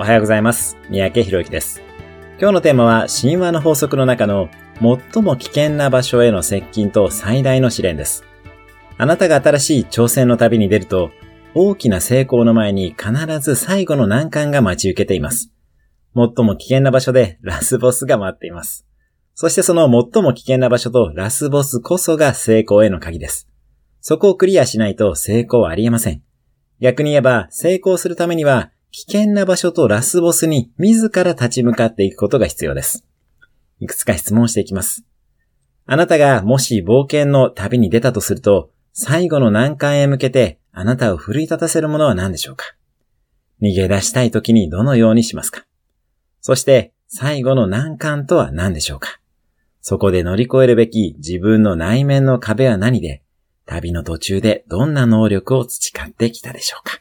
おはようございます。三宅博之です。今日のテーマは神話の法則の中の最も危険な場所への接近と最大の試練です。あなたが新しい挑戦の旅に出ると、大きな成功の前に必ず最後の難関が待ち受けています。最も危険な場所でラスボスが待っています。そしてその最も危険な場所とラスボスこそが成功への鍵です。そこをクリアしないと成功はありえません。逆に言えば、成功するためには、危険な場所とラスボスに自ら立ち向かっていくことが必要です。いくつか質問していきます。あなたがもし冒険の旅に出たとすると、最後の難関へ向けてあなたを奮い立たせるものは何でしょうか？逃げ出したい時にどのようにしますか？そして、最後の難関とは何でしょうか？そこで乗り越えるべき自分の内面の壁は何で、旅の途中でどんな能力を培ってきたでしょうか？